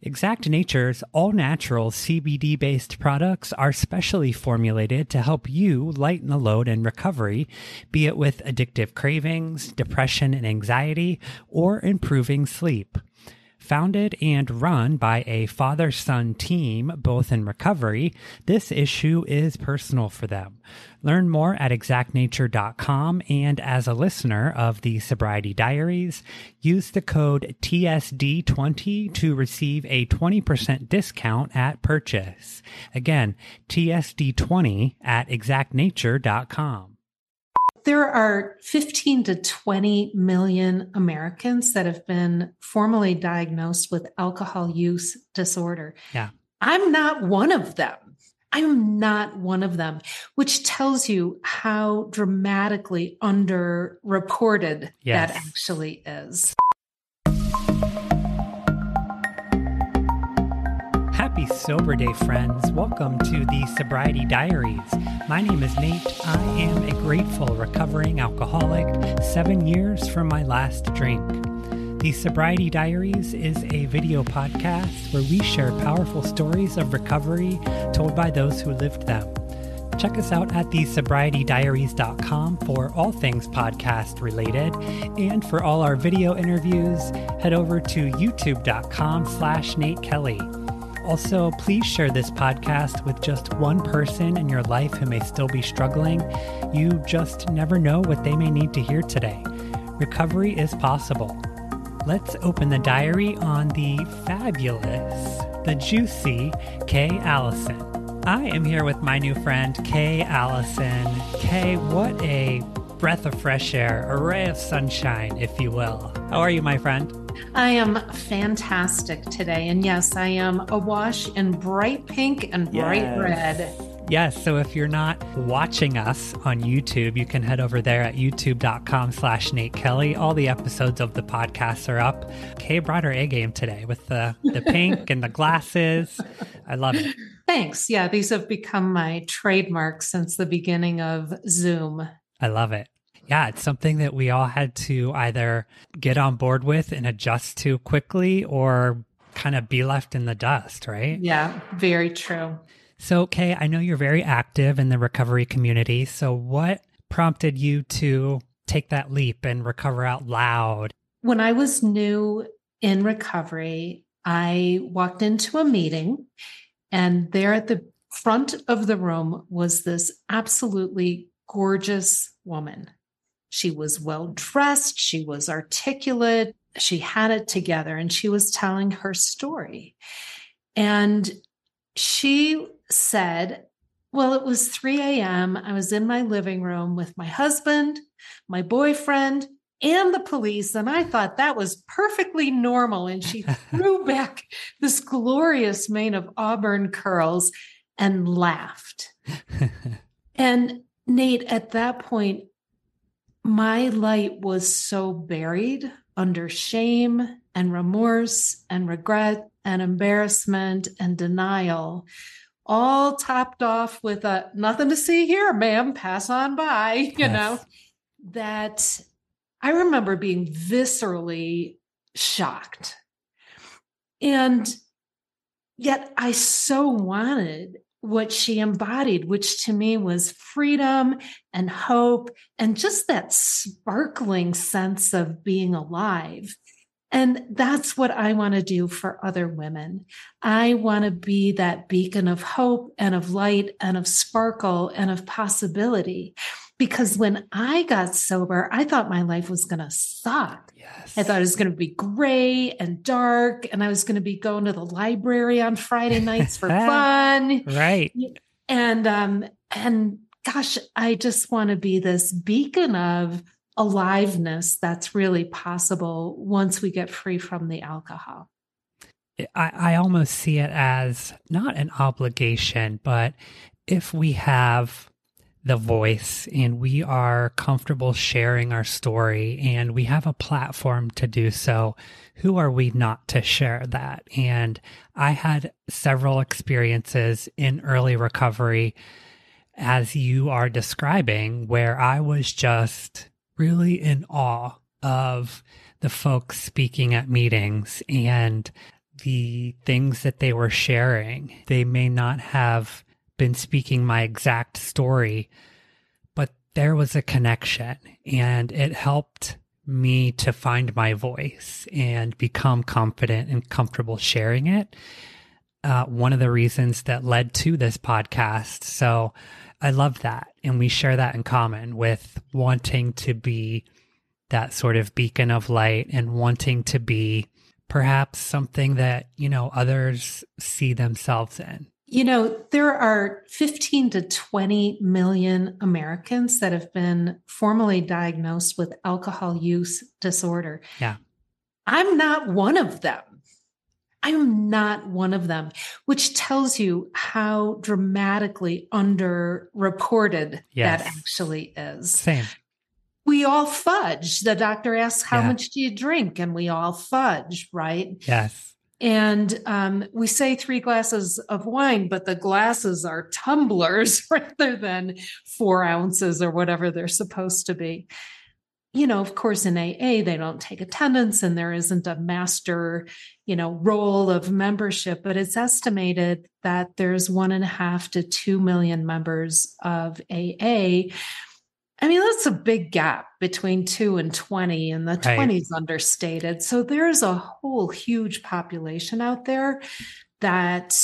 Exact Nature's all natural CBD based products are specially formulated to help you lighten the load in recovery, be it with addictive cravings, depression and anxiety, or improving sleep. Founded and run by a father son team, both in recovery, this issue is personal for them. Learn more at exactnature.com and as a listener of the Sobriety Diaries, use the code TSD20 to receive a 20% discount at purchase. Again, TSD20 at exactnature.com there are 15 to 20 million Americans that have been formally diagnosed with alcohol use disorder. Yeah. I'm not one of them. I'm not one of them, which tells you how dramatically underreported yes. that actually is. Sober Day, friends. Welcome to the Sobriety Diaries. My name is Nate. I am a grateful recovering alcoholic, seven years from my last drink. The Sobriety Diaries is a video podcast where we share powerful stories of recovery told by those who lived them. Check us out at thesobrietydiaries.com for all things podcast related. And for all our video interviews, head over to youtube.com slash Nate Kelly. Also, please share this podcast with just one person in your life who may still be struggling. You just never know what they may need to hear today. Recovery is possible. Let's open the diary on the fabulous, the juicy Kay Allison. I am here with my new friend, Kay Allison. Kay, what a breath of fresh air, a ray of sunshine, if you will. How are you, my friend? I am fantastic today. And yes, I am awash in bright pink and bright yes. red. Yes. So if you're not watching us on YouTube, you can head over there at youtube.com slash Nate Kelly. All the episodes of the podcast are up. Kay brought her A game today with the, the pink and the glasses. I love it. Thanks. Yeah, these have become my trademark since the beginning of Zoom. I love it. Yeah, it's something that we all had to either get on board with and adjust to quickly or kind of be left in the dust, right? Yeah, very true. So, Kay, I know you're very active in the recovery community. So, what prompted you to take that leap and recover out loud? When I was new in recovery, I walked into a meeting, and there at the front of the room was this absolutely gorgeous woman. She was well dressed, she was articulate, she had it together, and she was telling her story. And she said, Well, it was 3 a.m. I was in my living room with my husband, my boyfriend, and the police. And I thought that was perfectly normal. And she threw back this glorious mane of auburn curls and laughed. and Nate, at that point, my light was so buried under shame and remorse and regret and embarrassment and denial, all topped off with a nothing to see here, ma'am, pass on by, you yes. know, that I remember being viscerally shocked. And yet I so wanted what she embodied, which to me was freedom and hope and just that sparkling sense of being alive. And that's what I want to do for other women. I want to be that beacon of hope and of light and of sparkle and of possibility. Because when I got sober, I thought my life was going to suck. Yes. I thought it was going to be gray and dark, and I was going to be going to the library on Friday nights for fun. Right. And um, and gosh, I just want to be this beacon of aliveness that's really possible once we get free from the alcohol. I, I almost see it as not an obligation, but if we have the voice and we are comfortable sharing our story and we have a platform to do so, who are we not to share that? And I had several experiences in early recovery, as you are describing, where I was just really in awe of the folks speaking at meetings and the things that they were sharing. They may not have been speaking my exact story, but there was a connection and it helped me to find my voice and become confident and comfortable sharing it. Uh, one of the reasons that led to this podcast. So I love that. And we share that in common with wanting to be that sort of beacon of light and wanting to be perhaps something that, you know, others see themselves in. You know, there are 15 to 20 million Americans that have been formally diagnosed with alcohol use disorder. Yeah. I'm not one of them. I'm not one of them, which tells you how dramatically underreported yes. that actually is. Same. We all fudge. The doctor asks, How yeah. much do you drink? And we all fudge, right? Yes. And um, we say three glasses of wine, but the glasses are tumblers rather than four ounces or whatever they're supposed to be. You know, of course, in AA, they don't take attendance and there isn't a master, you know, roll of membership, but it's estimated that there's one and a half to two million members of AA I mean, that's a big gap between two and 20, and the right. 20 is understated. So there's a whole huge population out there that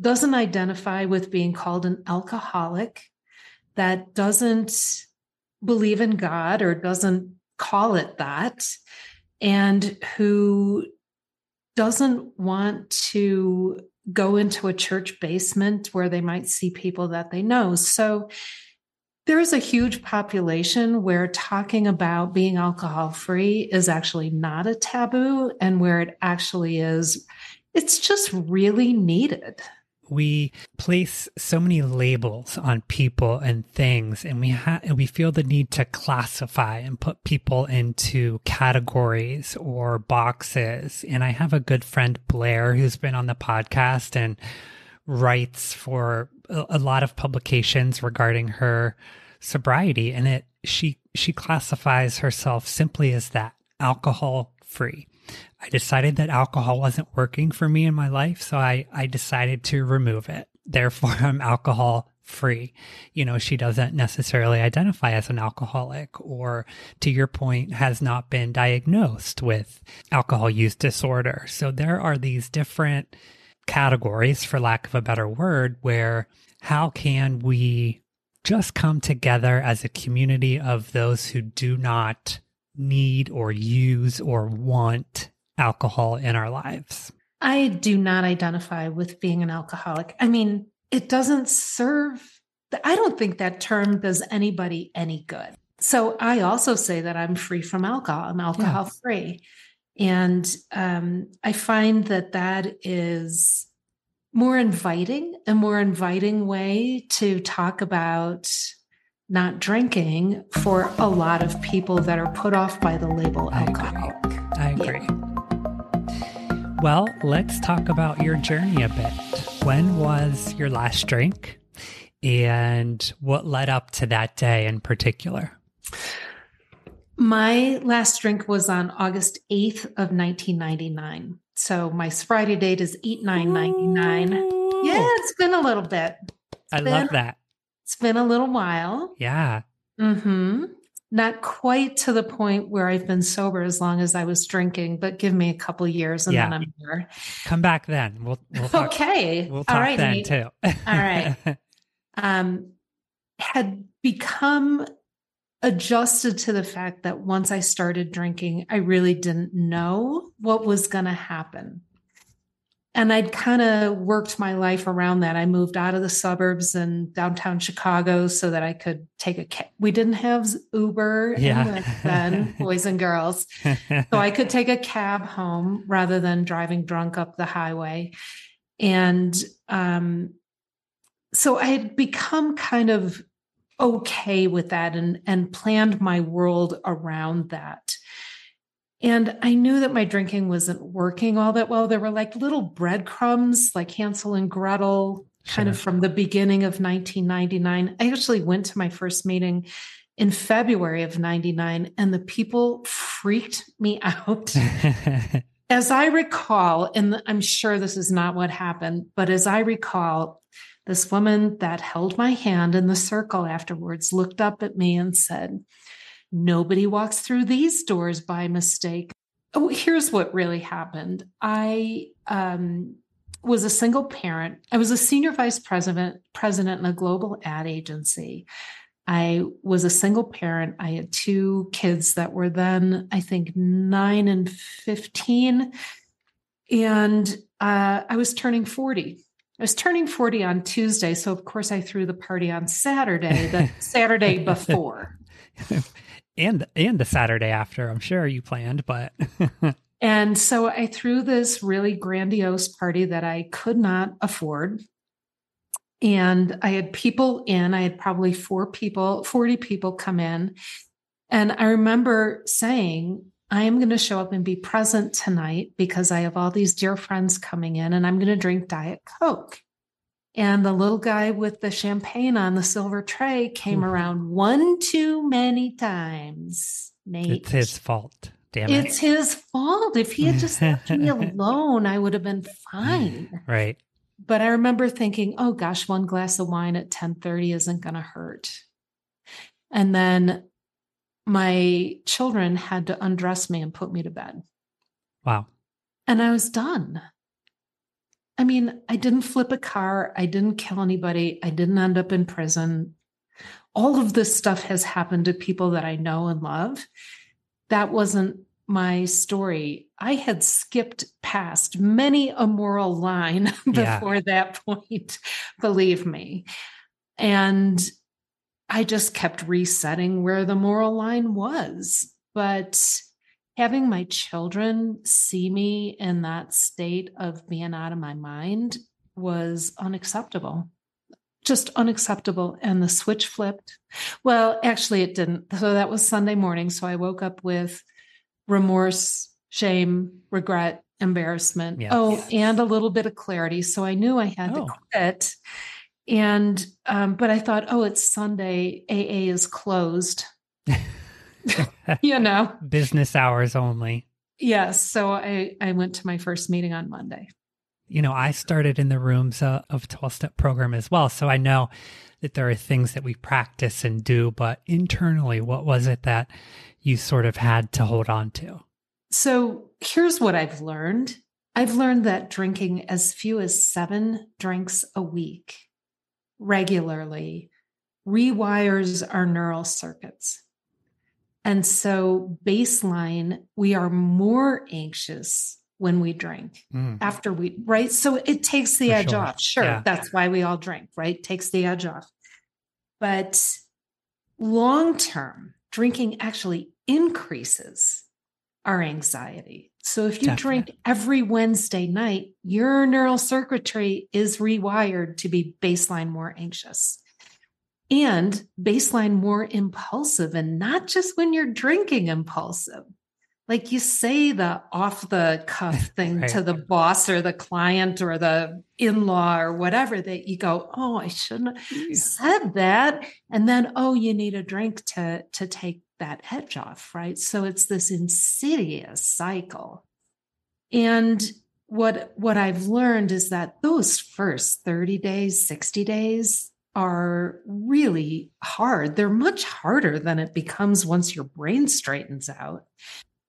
doesn't identify with being called an alcoholic, that doesn't believe in God or doesn't call it that, and who doesn't want to go into a church basement where they might see people that they know. So there is a huge population where talking about being alcohol free is actually not a taboo, and where it actually is, it's just really needed. We place so many labels on people and things, and we ha- and we feel the need to classify and put people into categories or boxes. And I have a good friend Blair who's been on the podcast and writes for a lot of publications regarding her sobriety and it she she classifies herself simply as that alcohol free. I decided that alcohol wasn't working for me in my life so i i decided to remove it. Therefore i'm alcohol free. You know she doesn't necessarily identify as an alcoholic or to your point has not been diagnosed with alcohol use disorder. So there are these different categories, for lack of a better word, where how can we just come together as a community of those who do not need or use or want alcohol in our lives? I do not identify with being an alcoholic. I mean, it doesn't serve, I don't think that term does anybody any good. So I also say that I'm free from alcohol, I'm alcohol free. And um, I find that that is more inviting, a more inviting way to talk about not drinking for a lot of people that are put off by the label I. Agree. I agree. Yeah. Well, let's talk about your journey a bit. When was your last drink? And what led up to that day in particular? My last drink was on August 8th of 1999. So my Friday date is 8 9 99. Yeah, it's been a little bit. It's I been, love that. It's been a little while. Yeah. Mm-hmm. Not quite to the point where I've been sober as long as I was drinking, but give me a couple years and yeah. then I'm here. Come back then. We'll, we'll talk, okay. We'll talk All right, then Nate. too. All right. Um, had become adjusted to the fact that once I started drinking, I really didn't know what was going to happen. And I'd kind of worked my life around that. I moved out of the suburbs and downtown Chicago so that I could take a cab. We didn't have Uber yeah. then, boys and girls. So I could take a cab home rather than driving drunk up the highway. And um, so I had become kind of okay with that and and planned my world around that. And i knew that my drinking wasn't working all that well. There were like little breadcrumbs like hansel and gretel kind of from the beginning of 1999 i actually went to my first meeting in february of 99 and the people freaked me out. As I recall, and I'm sure this is not what happened, but as I recall, this woman that held my hand in the circle afterwards looked up at me and said, Nobody walks through these doors by mistake. Oh, here's what really happened. I um, was a single parent. I was a senior vice president, president in a global ad agency. I was a single parent. I had two kids that were then, I think, nine and 15. And uh, I was turning 40. I was turning 40 on Tuesday. So, of course, I threw the party on Saturday, the Saturday before. and and the Saturday after, I'm sure you planned, but and so I threw this really grandiose party that I could not afford. And I had people in, I had probably four people, 40 people come in. And I remember saying, I am going to show up and be present tonight because I have all these dear friends coming in and I'm going to drink Diet Coke. And the little guy with the champagne on the silver tray came mm-hmm. around one too many times. Nate. It's his fault. Damn it. It's his fault. If he had just left me alone, I would have been fine. Right. But I remember thinking, oh gosh, one glass of wine at 1030 isn't going to hurt. And then my children had to undress me and put me to bed. Wow. And I was done. I mean, I didn't flip a car. I didn't kill anybody. I didn't end up in prison. All of this stuff has happened to people that I know and love. That wasn't my story. I had skipped past many a moral line before yeah. that point, believe me. And I just kept resetting where the moral line was. But having my children see me in that state of being out of my mind was unacceptable. Just unacceptable. And the switch flipped. Well actually it didn't. So that was sunday morning. So i woke up with remorse shame regret embarrassment. Oh and a little bit of clarity. So i knew i had oh. to quit and um, but i thought oh it's sunday aa is closed you know, business hours only. Yes. So I, I went to my first meeting on Monday. You know, I started in the rooms uh, of 12 step program as well. So I know that there are things that we practice and do, but internally, what was it that you sort of had to hold on to? So here's what I've learned I've learned that drinking as few as seven drinks a week regularly rewires our neural circuits. And so, baseline, we are more anxious when we drink mm. after we, right? So it takes the For edge sure. off. Sure. Yeah. That's why we all drink, right? Takes the edge off. But long term, drinking actually increases our anxiety. So if you Definitely. drink every Wednesday night, your neural circuitry is rewired to be baseline more anxious and baseline more impulsive and not just when you're drinking impulsive like you say the off the cuff thing right. to the boss or the client or the in-law or whatever that you go oh i shouldn't have said that and then oh you need a drink to to take that edge off right so it's this insidious cycle and what what i've learned is that those first 30 days 60 days are really hard. They're much harder than it becomes once your brain straightens out.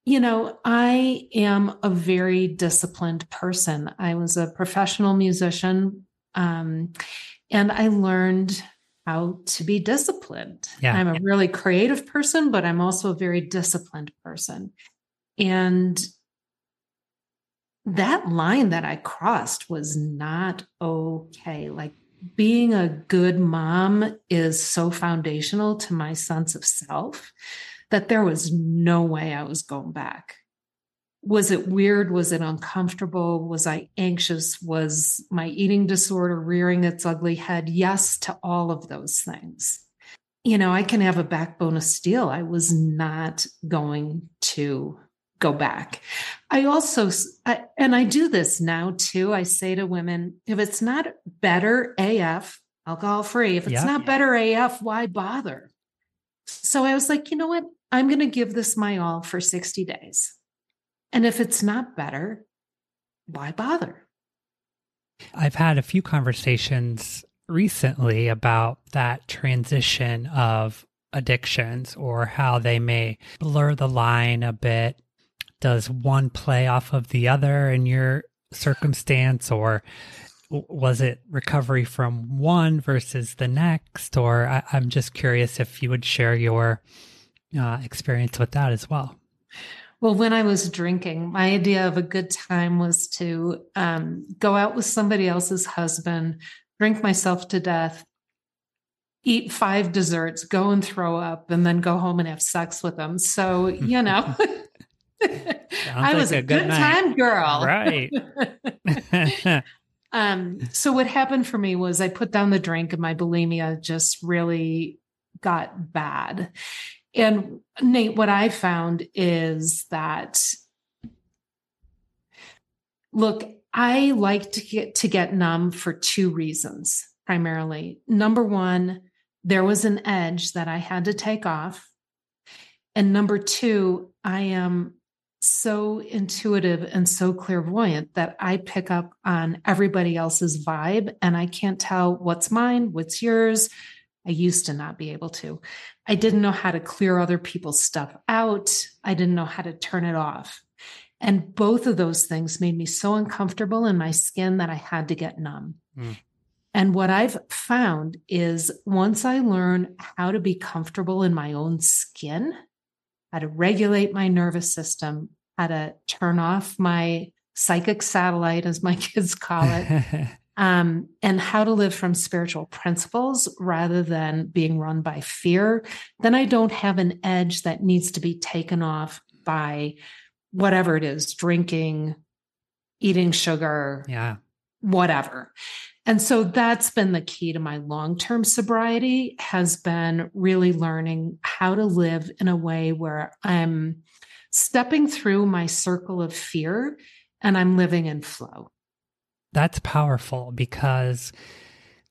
You know, I am a very disciplined person. I was a professional musician, um, and I learned how to be disciplined. Yeah. I'm a really creative person, but I'm also a very disciplined person. And that line that I crossed was not okay. Like being a good mom is so foundational to my sense of self that there was no way I was going back. Was it weird? Was it uncomfortable? Was I anxious? Was my eating disorder rearing its ugly head? Yes, to all of those things. You know, I can have a backbone of steel. I was not going to go back. I also, I, and I do this now too. I say to women, if it's not better AF, alcohol free, if it's yeah. not better AF, why bother? So I was like, you know what? I'm going to give this my all for 60 days. And if it's not better, why bother? I've had a few conversations recently about that transition of addictions or how they may blur the line a bit. Does one play off of the other in your circumstance, or was it recovery from one versus the next? Or I, am just curious if you would share your uh, experience with that as well. Well, when I was drinking, my idea of a good time was to um, go out with somebody else's husband, drink myself to death, eat five desserts, go and throw up, and then go home and have sex with them. So, you know. I was a, a good, good time girl. Right. um, so what happened for me was I put down the drink and my bulimia just really got bad. And Nate, what I found is that look, I like to get to get numb for two reasons primarily. Number one, there was an edge that I had to take off. And number two, I am so intuitive and so clairvoyant that I pick up on everybody else's vibe and I can't tell what's mine, what's yours. I used to not be able to. I didn't know how to clear other people's stuff out. I didn't know how to turn it off. And both of those things made me so uncomfortable in my skin that I had to get numb. Mm. And what I've found is once I learn how to be comfortable in my own skin, how to regulate my nervous system, how to turn off my psychic satellite, as my kids call it, um, and how to live from spiritual principles rather than being run by fear, then I don't have an edge that needs to be taken off by whatever it is drinking, eating sugar, yeah, whatever. And so that's been the key to my long-term sobriety has been really learning how to live in a way where I'm stepping through my circle of fear and I'm living in flow that's powerful because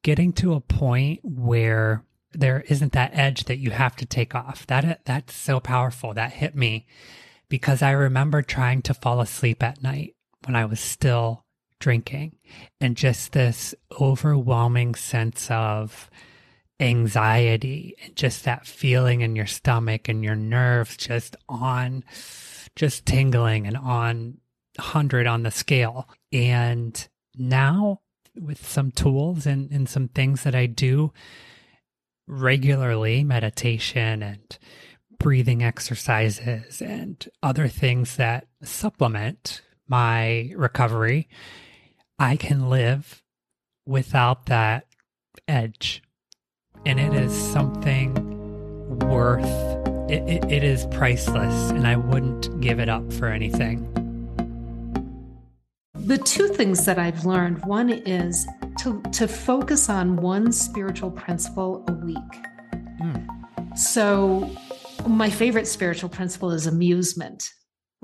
getting to a point where there isn't that edge that you have to take off that that's so powerful. That hit me because i remember trying to fall asleep at night when i was still drinking and just this overwhelming sense of anxiety and just that feeling in your stomach and your nerves just on just tingling and on 100 on the scale. And now with some tools and, and some things that I do regularly meditation and breathing exercises and other things that supplement my recovery, I can live without that edge. And it is something worth it, it, it is priceless, and I wouldn't give it up for anything. The two things that I've learned one is to, to focus on one spiritual principle a week. Mm. So, my favorite spiritual principle is amusement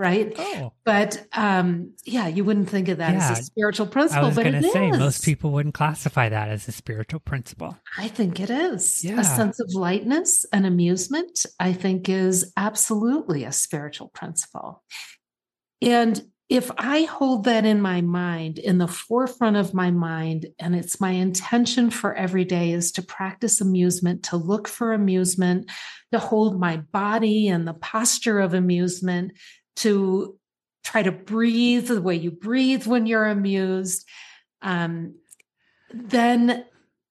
right? Oh. But um, yeah, you wouldn't think of that yeah. as a spiritual principle. I was going to say is. most people wouldn't classify that as a spiritual principle. I think it is. Yeah. A sense of lightness and amusement, I think, is absolutely a spiritual principle. And if I hold that in my mind, in the forefront of my mind, and it's my intention for every day is to practice amusement, to look for amusement, to hold my body and the posture of amusement, to try to breathe the way you breathe when you're amused, um, then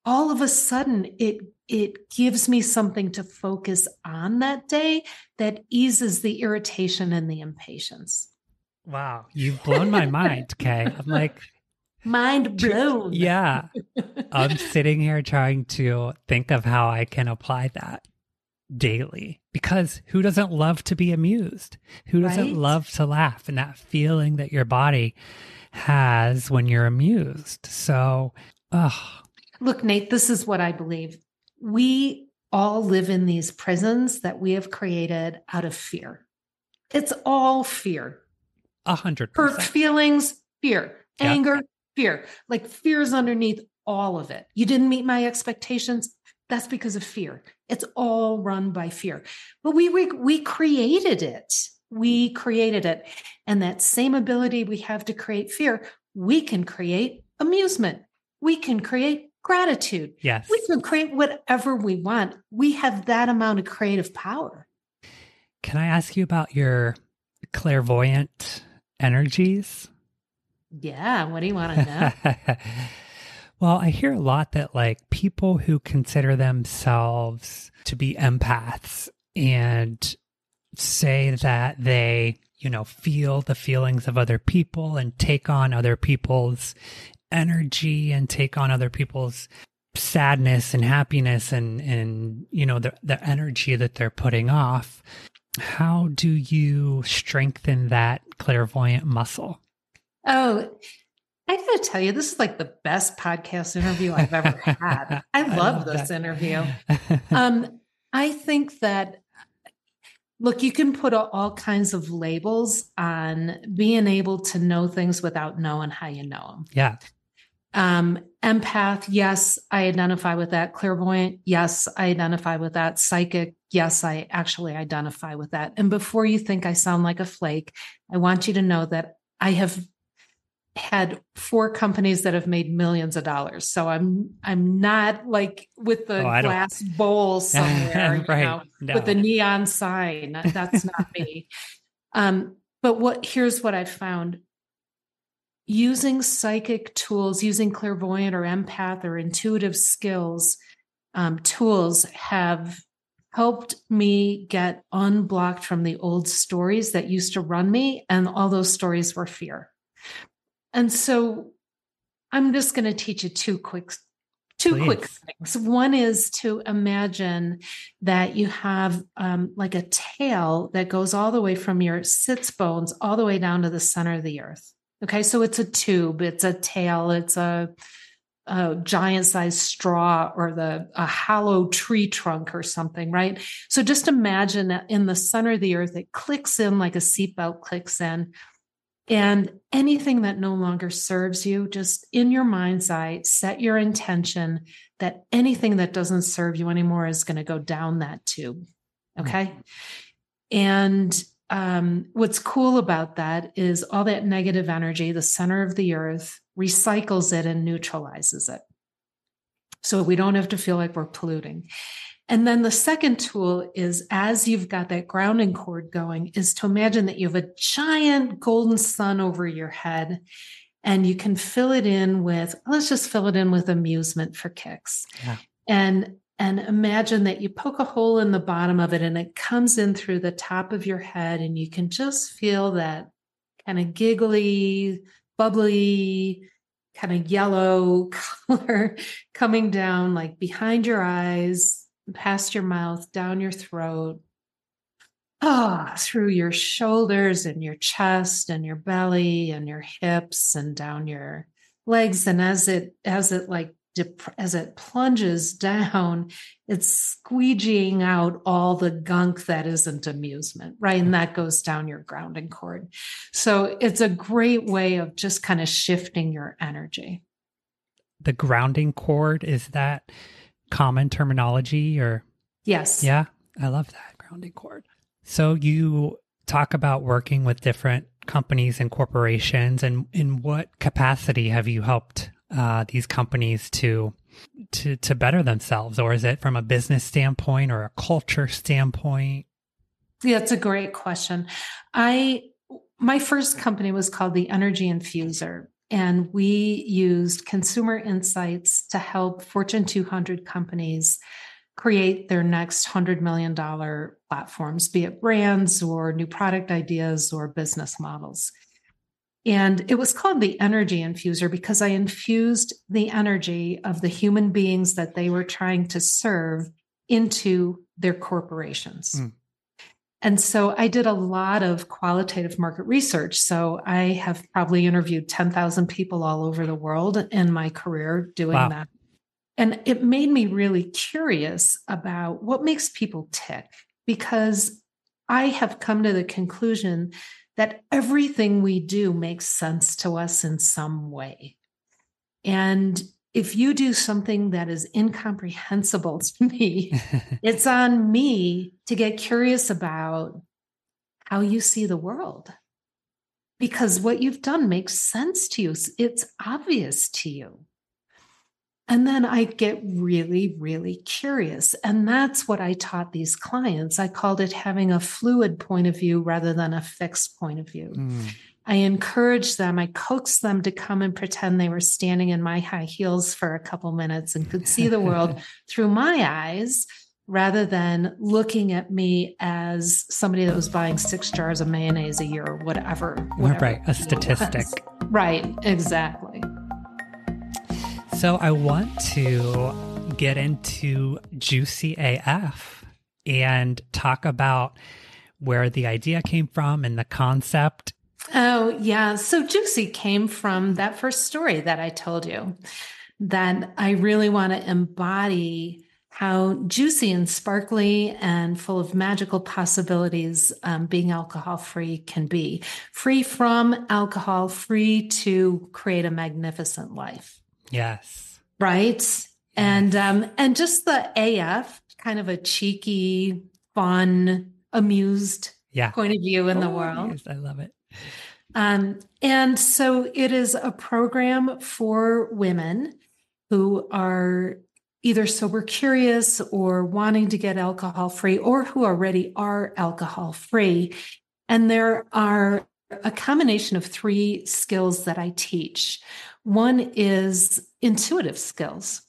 all of a sudden it it gives me something to focus on that day that eases the irritation and the impatience. Wow, you've blown my mind, Kay. I'm like, mind blown. Yeah. I'm sitting here trying to think of how I can apply that daily because who doesn't love to be amused? Who doesn't right? love to laugh and that feeling that your body has when you're amused? So, oh. Look, Nate, this is what I believe. We all live in these prisons that we have created out of fear. It's all fear. A hundred hurt feelings, fear, yep. anger, fear. Like fear is underneath all of it. You didn't meet my expectations. That's because of fear. It's all run by fear. But we we, we created it. We created it. And that same ability we have to create fear, we can create amusement. We can create gratitude. Yes. We can create whatever we want. We have that amount of creative power. Can I ask you about your clairvoyant energies? Yeah. What do you want to know? well, I hear a lot that like people who consider themselves to be empaths and say that they, you know, feel the feelings of other people and take on other people's energy and take on other people's sadness and happiness and and you know the the energy that they're putting off how do you strengthen that clairvoyant muscle oh I gotta tell you, this is like the best podcast interview I've ever had. I love, I love this that. interview. Um, I think that look, you can put all kinds of labels on being able to know things without knowing how you know them. Yeah. Um, empath, yes, I identify with that. Clairvoyant, yes, I identify with that. Psychic, yes, I actually identify with that. And before you think I sound like a flake, I want you to know that I have had four companies that have made millions of dollars. So I'm I'm not like with the oh, glass bowl somewhere, right. you know, no. with the neon sign. That's not me. Um, but what here's what I've found using psychic tools, using clairvoyant or empath or intuitive skills, um, tools have helped me get unblocked from the old stories that used to run me. And all those stories were fear. And so I'm just going to teach you two quick two Please. quick things. One is to imagine that you have um, like a tail that goes all the way from your sits bones all the way down to the center of the earth. Okay, so it's a tube, it's a tail, it's a, a giant sized straw or the a hollow tree trunk or something, right? So just imagine that in the center of the earth, it clicks in like a seatbelt clicks in. And anything that no longer serves you, just in your mind's eye, set your intention that anything that doesn't serve you anymore is going to go down that tube. Okay. Mm-hmm. And um, what's cool about that is all that negative energy, the center of the earth, recycles it and neutralizes it. So we don't have to feel like we're polluting. And then the second tool is as you've got that grounding cord going, is to imagine that you have a giant golden sun over your head and you can fill it in with, let's just fill it in with amusement for kicks. Yeah. And and imagine that you poke a hole in the bottom of it and it comes in through the top of your head and you can just feel that kind of giggly bubbly kind of yellow color coming down like behind your eyes past your mouth down your throat. Ah, through your shoulders and your chest and your belly and your hips and down your legs. And as it as it like dep- as it plunges down, it's squeegeeing out all the gunk that isn't amusement, right? And that goes down your grounding cord. So it's a great way of just kind of shifting your energy. The grounding cord, is that common terminology or? Yes. Yeah, I love that grounding cord. So you talk about working with different companies and corporations and in what capacity have you helped uh, these companies to to to better themselves, or is it from a business standpoint or a culture standpoint? Yeah, it's a great question. I my first company was called the Energy Infuser, and we used consumer insights to help Fortune 200 companies create their next $100 million platforms, be it brands or new product ideas or business models. And it was called the energy infuser because I infused the energy of the human beings that they were trying to serve into their corporations. Mm. And so I did a lot of qualitative market research. So I have probably interviewed 10,000 people all over the world in my career doing wow. that. And it made me really curious about what makes people tick because I have come to the conclusion that everything we do makes sense to us in some way. And if you do something that is incomprehensible to me, it's on me to get curious about how you see the world because what you've done makes sense to you. It's obvious to you. And then I get really, really curious. And that's what I taught these clients. I called it having a fluid point of view rather than a fixed point of view. Mm. I encouraged them, I coaxed them to come and pretend they were standing in my high heels for a couple minutes and could see the world through my eyes rather than looking at me as somebody that was buying six jars of mayonnaise a year or whatever. whatever right, a statistic. Right, exactly. So I want to get into Juicy AF and talk about where the idea came from and the concept. Oh, yeah. So Juicy came from that first story that I told you that I really want to embody how juicy and sparkly and full of magical possibilities um, being alcohol free can be free from alcohol, free to create a magnificent life. Yes. Right. And um, and just the AF, kind of a cheeky, fun, amused yeah. point of view in oh, the world. Yes, I love it. Um, and so it is a program for women who are either sober curious or wanting to get alcohol free or who already are alcohol free. And there are a combination of three skills that I teach. One is intuitive skills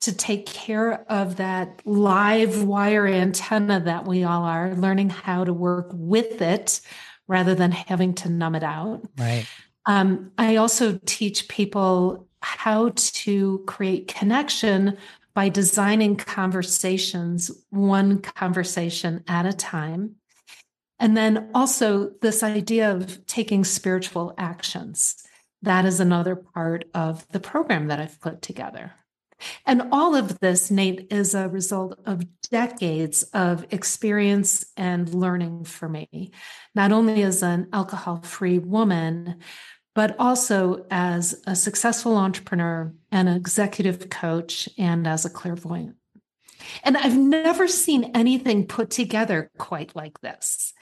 to take care of that live wire antenna that we all are, learning how to work with it rather than having to numb it out. Right. Um, I also teach people how to create connection by designing conversations, one conversation at a time. And then also this idea of taking spiritual actions. That is another part of the program that I've put together. And all of this, Nate, is a result of decades of experience and learning for me, not only as an alcohol free woman, but also as a successful entrepreneur and an executive coach and as a clairvoyant. And I've never seen anything put together quite like this.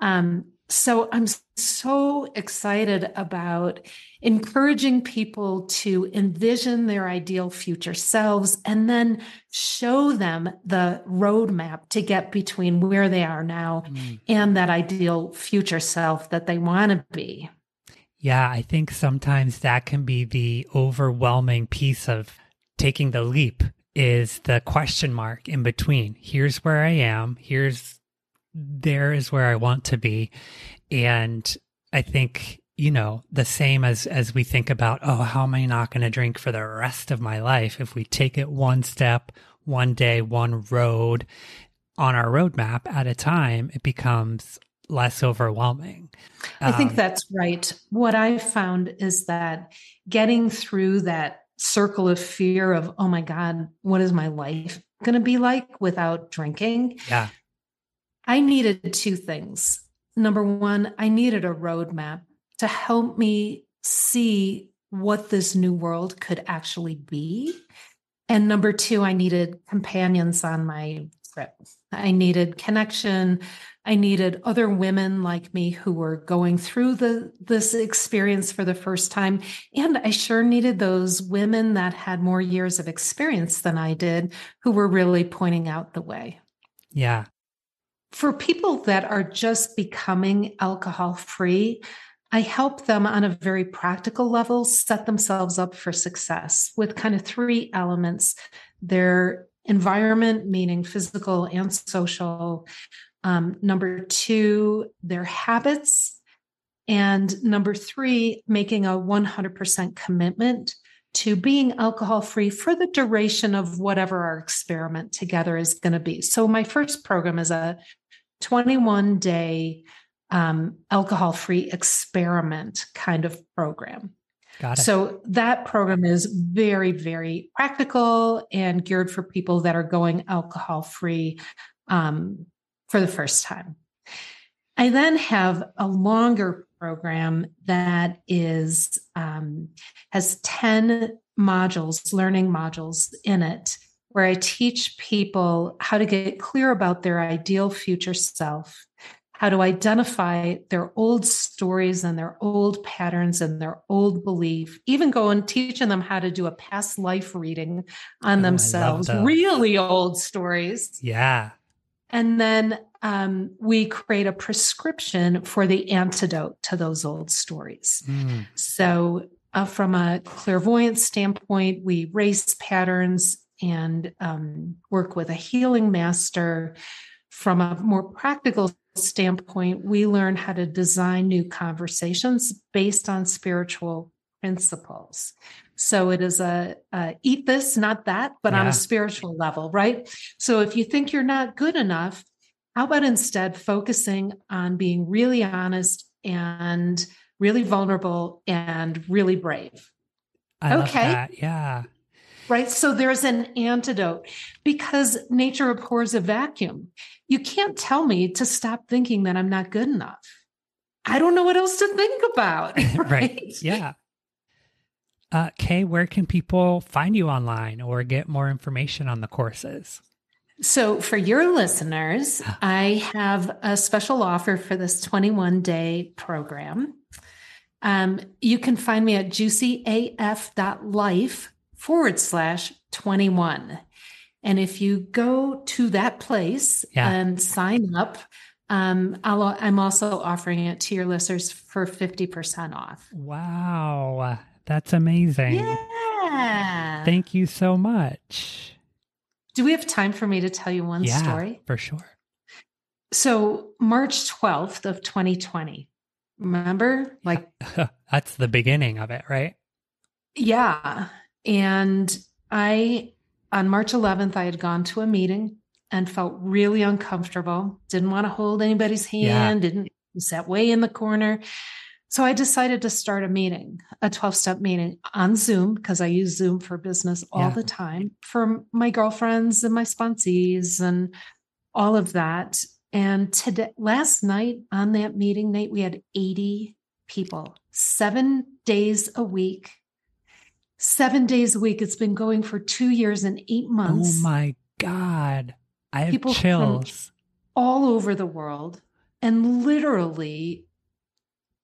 Um, so I'm so excited about encouraging people to envision their ideal future selves and then show them the roadmap to get between where they are now mm. and that ideal future self that they want to be. Yeah, I think sometimes that can be the overwhelming piece of taking the leap is the question mark in between. Here's where I am. Here's there is where I want to be. And I think, you know, the same as as we think about, oh, how am I not going to drink for the rest of my life? If we take it one step, one day, one road on our roadmap at a time, it becomes less overwhelming. I think um, that's right. What I've found is that getting through that circle of fear of, oh my God, what is my life going to be like without drinking? Yeah. I needed two things. Number one, I needed a roadmap to help me see what this new world could actually be. And number two, I needed companions on my trip. I needed connection. I needed other women like me who were going through the this experience for the first time. And I sure needed those women that had more years of experience than I did who were really pointing out the way. Yeah. For people that are just becoming alcohol free, I help them on a very practical level set themselves up for success with kind of three elements their environment, meaning physical and social. Um, number two, their habits. And number three, making a 100% commitment to being alcohol free for the duration of whatever our experiment together is going to be. So, my first program is a 21 day um, alcohol free experiment kind of program. Got it. So that program is very, very practical and geared for people that are going alcohol free um, for the first time. I then have a longer program that is um, has 10 modules, learning modules in it, where I teach people how to get clear about their ideal future self, how to identify their old stories and their old patterns and their old belief, even go and teaching them how to do a past life reading on Oh, themselves, really old stories. Yeah. And then um, we create a prescription for the antidote to those old stories. Mm. So, uh, from a clairvoyant standpoint, we race patterns and um, work with a healing master. From a more practical standpoint, we learn how to design new conversations based on spiritual principles. So it is a, a eat this, not that, but on a spiritual level, right? So if you think you're not good enough, how about instead focusing on being really honest and really vulnerable and really brave? I Okay. that. Yeah. Right. So there's an antidote because nature abhors a vacuum. You can't tell me to stop thinking that I'm not good enough. I don't know what else to think about. Right. right. Yeah. Uh, Kay, where can people find you online or get more information on the courses? So, for your listeners, I have a special offer for this 21 day program. Um, you can find me at juicyaf.life forward slash 21. And if you go to that place Yeah. and sign up, um, I'll, I'm also offering it to your listeners for 50% off. Wow. That's amazing. Yeah. Thank you so much. Do we have time for me to tell you one yeah, story? for sure. So, March 12th of 2020, remember? Like, That's the beginning of it, right? yeah. And I, on March 11th, I had gone to a meeting and felt really uncomfortable. Didn't want to hold anybody's hand, didn't sat way in the corner. So I decided to start a meeting, a 12 step meeting on Zoom, because I use Zoom for business all Yeah. the time for my girlfriends and my sponsees and all of that. And today, last night on that meeting, Nate, we had 80 people, seven days a week. Seven days a week. It's been going for two years and eight months Oh my God. I have People chills. all over the world. And literally,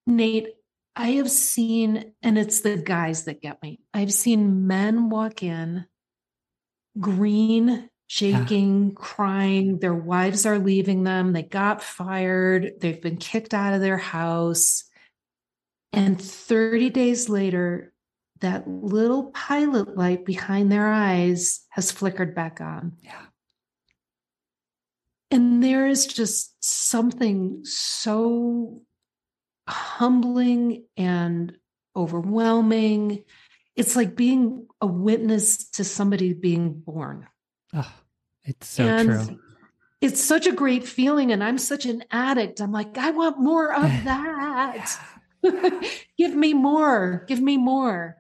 Nate, I have seen, and it's the guys that get me. I've seen men walk in, green, shaking, crying. Their wives are leaving them. They got fired. They've been kicked out of their house. And 30 days later, that little pilot light behind their eyes has flickered back on. Yeah. And there is just something so humbling and overwhelming. It's like being a witness to somebody being born. Oh, it's so and true. it's such a great feeling. And I'm such an addict. I'm like, I want more of that. give me more. Give me more.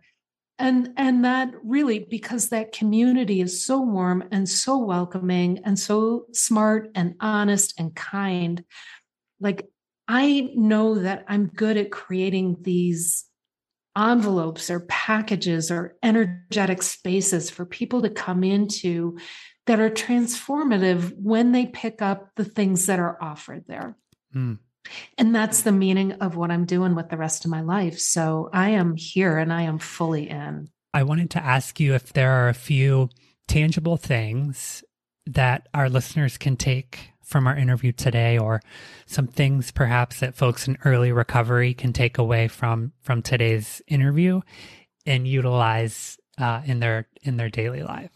And and that really because that community is so warm and so welcoming and so smart and honest and kind. Like I know that I'm good at creating these envelopes or packages or energetic spaces for people to come into that are transformative when they pick up the things that are offered there. Mm. And that's the meaning of what I'm doing with the rest of my life. So I am here and I am fully in. I wanted to ask you if there are a few tangible things that our listeners can take from our interview today or some things perhaps that folks in early recovery can take away from from today's interview and utilize uh, in their in their daily life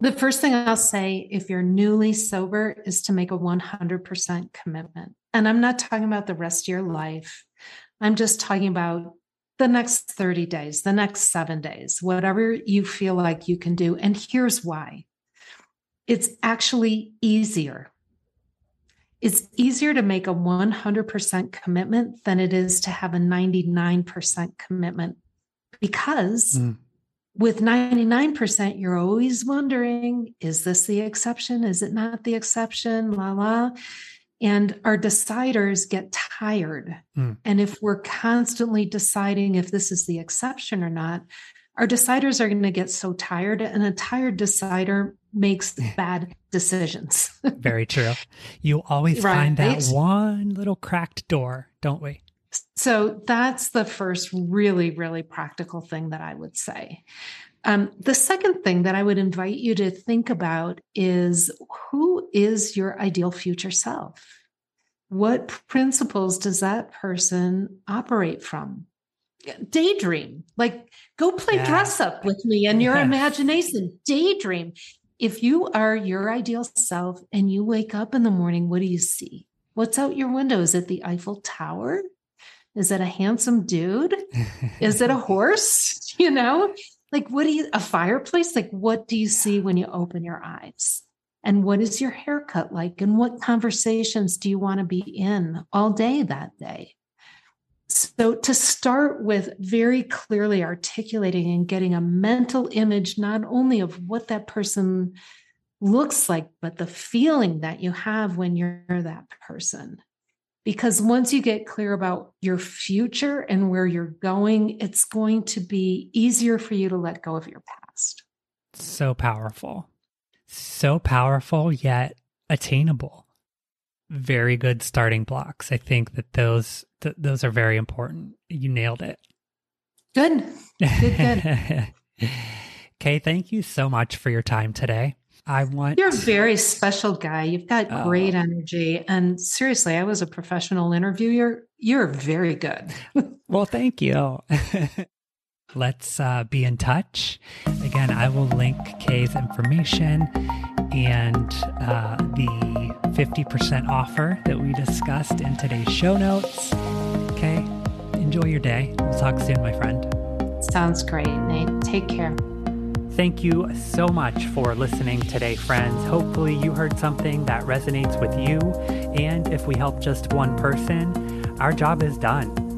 The first thing I'll say if you're newly sober is to make a 100% commitment. And I'm not talking about the rest of your life. I'm just talking about the next 30 days, the next seven days, whatever you feel like you can do. And here's why it's actually easier. It's easier to make a 100% commitment than it is to have a 99% commitment because Mm. with 99%, you're always wondering is this the exception? Is it not the exception? La la. And our deciders get tired. Mm. And if we're constantly deciding if this is the exception or not, our deciders are going to get so tired, and a tired decider makes bad decisions. Very true. You always right. find that one little cracked door, don't we? So that's the first really, really practical thing that I would say. Um, the second thing that I would invite you to think about is who is your ideal future self? What principles does that person operate from? Daydream, like go play yeah. dress up with me and your imagination. Daydream. If you are your ideal self and you wake up in the morning, what do you see? What's out your window? Is it the Eiffel Tower? Is it a handsome dude? Is it a horse? You know, like what do you, a fireplace? Like what do you see when you open your eyes? And what is your haircut like? And what conversations do you want to be in all day that day? So, to start with very clearly articulating and getting a mental image, not only of what that person looks like, but the feeling that you have when you're that person. Because once you get clear about your future and where you're going, it's going to be easier for you to let go of your past. So powerful. So powerful, yet attainable. Very good starting blocks. I think that those th- those are very important. You nailed it. Good. Good, good. okay, thank you so much for your time today. I want You're a very special guy. You've got oh. great energy. And seriously, I was a professional interviewer. You're very good. well, thank you. Let's uh, be in touch. Again, I will link Kay's information and uh, the 50% offer that we discussed in today's show notes. Okay, enjoy your day. We'll talk soon, my friend. Sounds great, Nate. Take care. Thank you so much for listening today, friends. Hopefully, you heard something that resonates with you. And if we help just one person, our job is done.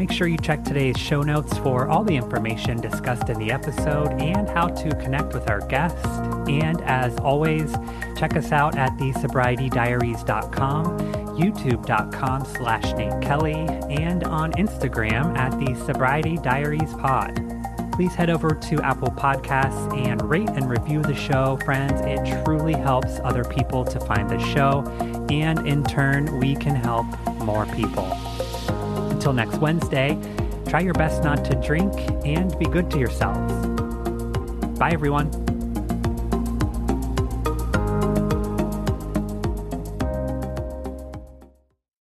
Make sure you check today's show notes for all the information discussed in the episode and how to connect with our guest. And as always, check us out at thesobrietydiaries.com, youtube.com slash Nate Kelly, and on Instagram at the Sobriety Diaries Pod please head over to Apple Podcasts and rate and review the show, friends. It truly helps other people to find the show, and in turn, we can help more people. Until next Wednesday, try your best not to drink and be good to yourselves. Bye, everyone.